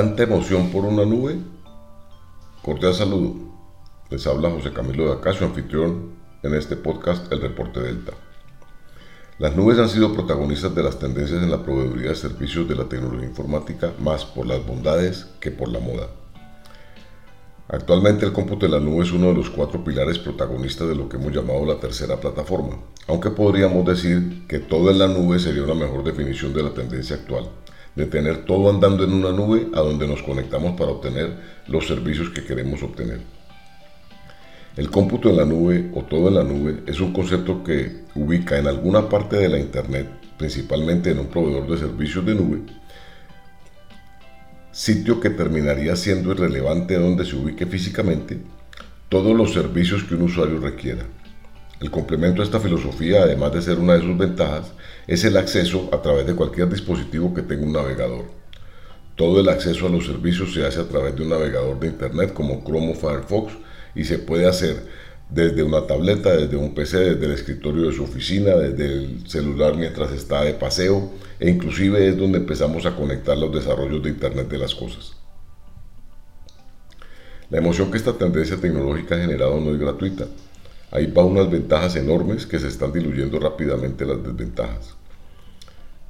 tanta emoción por una nube? Cordial saludo. Les habla José Camilo de Acacio, anfitrión en este podcast El Reporte Delta. Las nubes han sido protagonistas de las tendencias en la proveeduría de servicios de la tecnología informática más por las bondades que por la moda. Actualmente el cómputo en la nube es uno de los cuatro pilares protagonistas de lo que hemos llamado la tercera plataforma, aunque podríamos decir que todo en la nube sería una mejor definición de la tendencia actual, de tener todo andando en una nube a donde nos conectamos para obtener los servicios que queremos obtener. El cómputo en la nube o todo en la nube es un concepto que ubica en alguna parte de la Internet, principalmente en un proveedor de servicios de nube, sitio que terminaría siendo irrelevante donde se ubique físicamente, todos los servicios que un usuario requiera. El complemento a esta filosofía, además de ser una de sus ventajas, es el acceso a través de cualquier dispositivo que tenga un navegador. Todo el acceso a los servicios se hace a través de un navegador de Internet como Chrome o Firefox y se puede hacer desde una tableta, desde un PC, desde el escritorio de su oficina, desde el celular mientras está de paseo e inclusive es donde empezamos a conectar los desarrollos de Internet de las cosas. La emoción que esta tendencia tecnológica ha generado no es gratuita. Hay va unas ventajas enormes que se están diluyendo rápidamente las desventajas.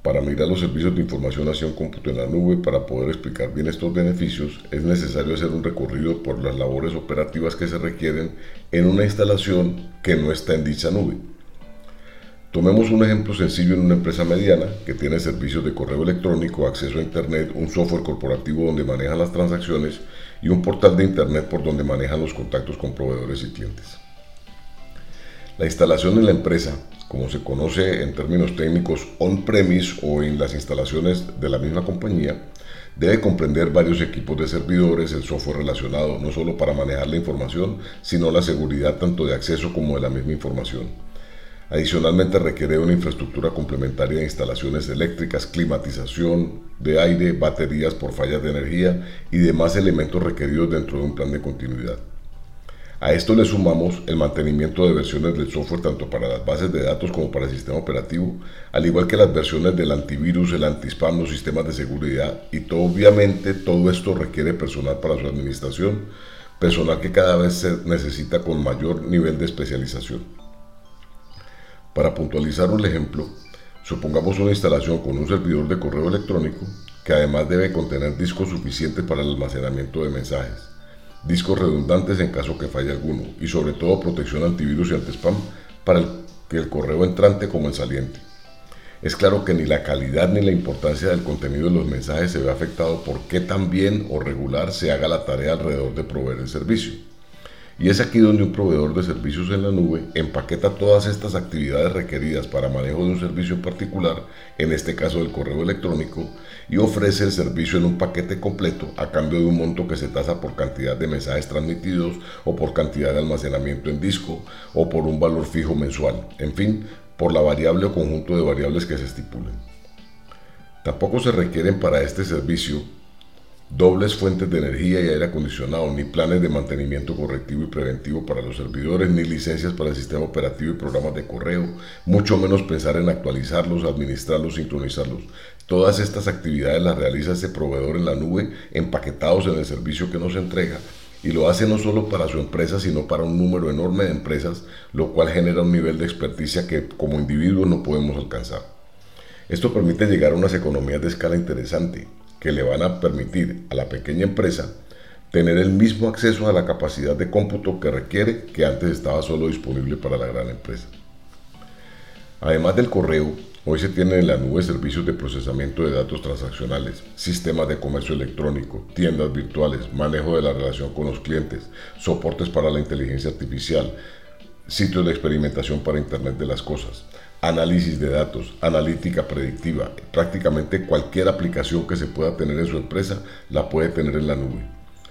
Para mirar los servicios de información un cómputo en la nube, para poder explicar bien estos beneficios, es necesario hacer un recorrido por las labores operativas que se requieren en una instalación que no está en dicha nube. Tomemos un ejemplo sencillo en una empresa mediana que tiene servicios de correo electrónico, acceso a Internet, un software corporativo donde manejan las transacciones y un portal de Internet por donde manejan los contactos con proveedores y clientes. La instalación en la empresa como se conoce en términos técnicos on-premise o en las instalaciones de la misma compañía, debe comprender varios equipos de servidores, el software relacionado no solo para manejar la información, sino la seguridad tanto de acceso como de la misma información. Adicionalmente requiere una infraestructura complementaria de instalaciones eléctricas, climatización de aire, baterías por fallas de energía y demás elementos requeridos dentro de un plan de continuidad. A esto le sumamos el mantenimiento de versiones del software tanto para las bases de datos como para el sistema operativo, al igual que las versiones del antivirus, el antispam, los sistemas de seguridad y todo, obviamente todo esto requiere personal para su administración, personal que cada vez se necesita con mayor nivel de especialización. Para puntualizar un ejemplo, supongamos una instalación con un servidor de correo electrónico que además debe contener discos suficientes para el almacenamiento de mensajes discos redundantes en caso que falle alguno y sobre todo protección antivirus y anti-spam para que el correo entrante como el saliente. Es claro que ni la calidad ni la importancia del contenido de los mensajes se ve afectado por qué tan bien o regular se haga la tarea alrededor de proveer el servicio. Y es aquí donde un proveedor de servicios en la nube empaqueta todas estas actividades requeridas para manejo de un servicio particular, en este caso el correo electrónico, y ofrece el servicio en un paquete completo a cambio de un monto que se tasa por cantidad de mensajes transmitidos o por cantidad de almacenamiento en disco o por un valor fijo mensual, en fin, por la variable o conjunto de variables que se estipulen. Tampoco se requieren para este servicio dobles fuentes de energía y aire acondicionado, ni planes de mantenimiento correctivo y preventivo para los servidores, ni licencias para el sistema operativo y programas de correo, mucho menos pensar en actualizarlos, administrarlos, sincronizarlos. Todas estas actividades las realiza este proveedor en la nube, empaquetados en el servicio que nos entrega, y lo hace no solo para su empresa, sino para un número enorme de empresas, lo cual genera un nivel de experticia que como individuos no podemos alcanzar. Esto permite llegar a unas economías de escala interesante, que le van a permitir a la pequeña empresa tener el mismo acceso a la capacidad de cómputo que requiere que antes estaba solo disponible para la gran empresa. Además del correo, hoy se tienen en la nube servicios de procesamiento de datos transaccionales, sistemas de comercio electrónico, tiendas virtuales, manejo de la relación con los clientes, soportes para la inteligencia artificial, sitios de experimentación para Internet de las Cosas, análisis de datos, analítica predictiva. Prácticamente cualquier aplicación que se pueda tener en su empresa la puede tener en la nube.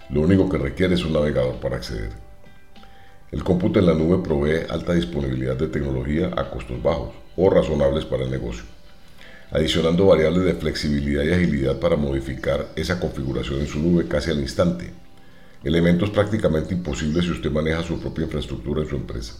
Lo único que requiere es un navegador para acceder. El cómputo en la nube provee alta disponibilidad de tecnología a costos bajos o razonables para el negocio, adicionando variables de flexibilidad y agilidad para modificar esa configuración en su nube casi al instante. Elementos prácticamente imposibles si usted maneja su propia infraestructura en su empresa.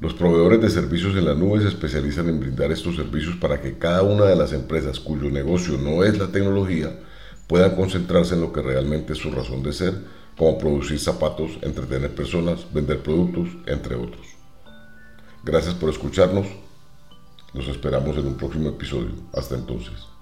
Los proveedores de servicios en la nube se especializan en brindar estos servicios para que cada una de las empresas cuyo negocio no es la tecnología puedan concentrarse en lo que realmente es su razón de ser, como producir zapatos, entretener personas, vender productos, entre otros. Gracias por escucharnos. Los esperamos en un próximo episodio. Hasta entonces.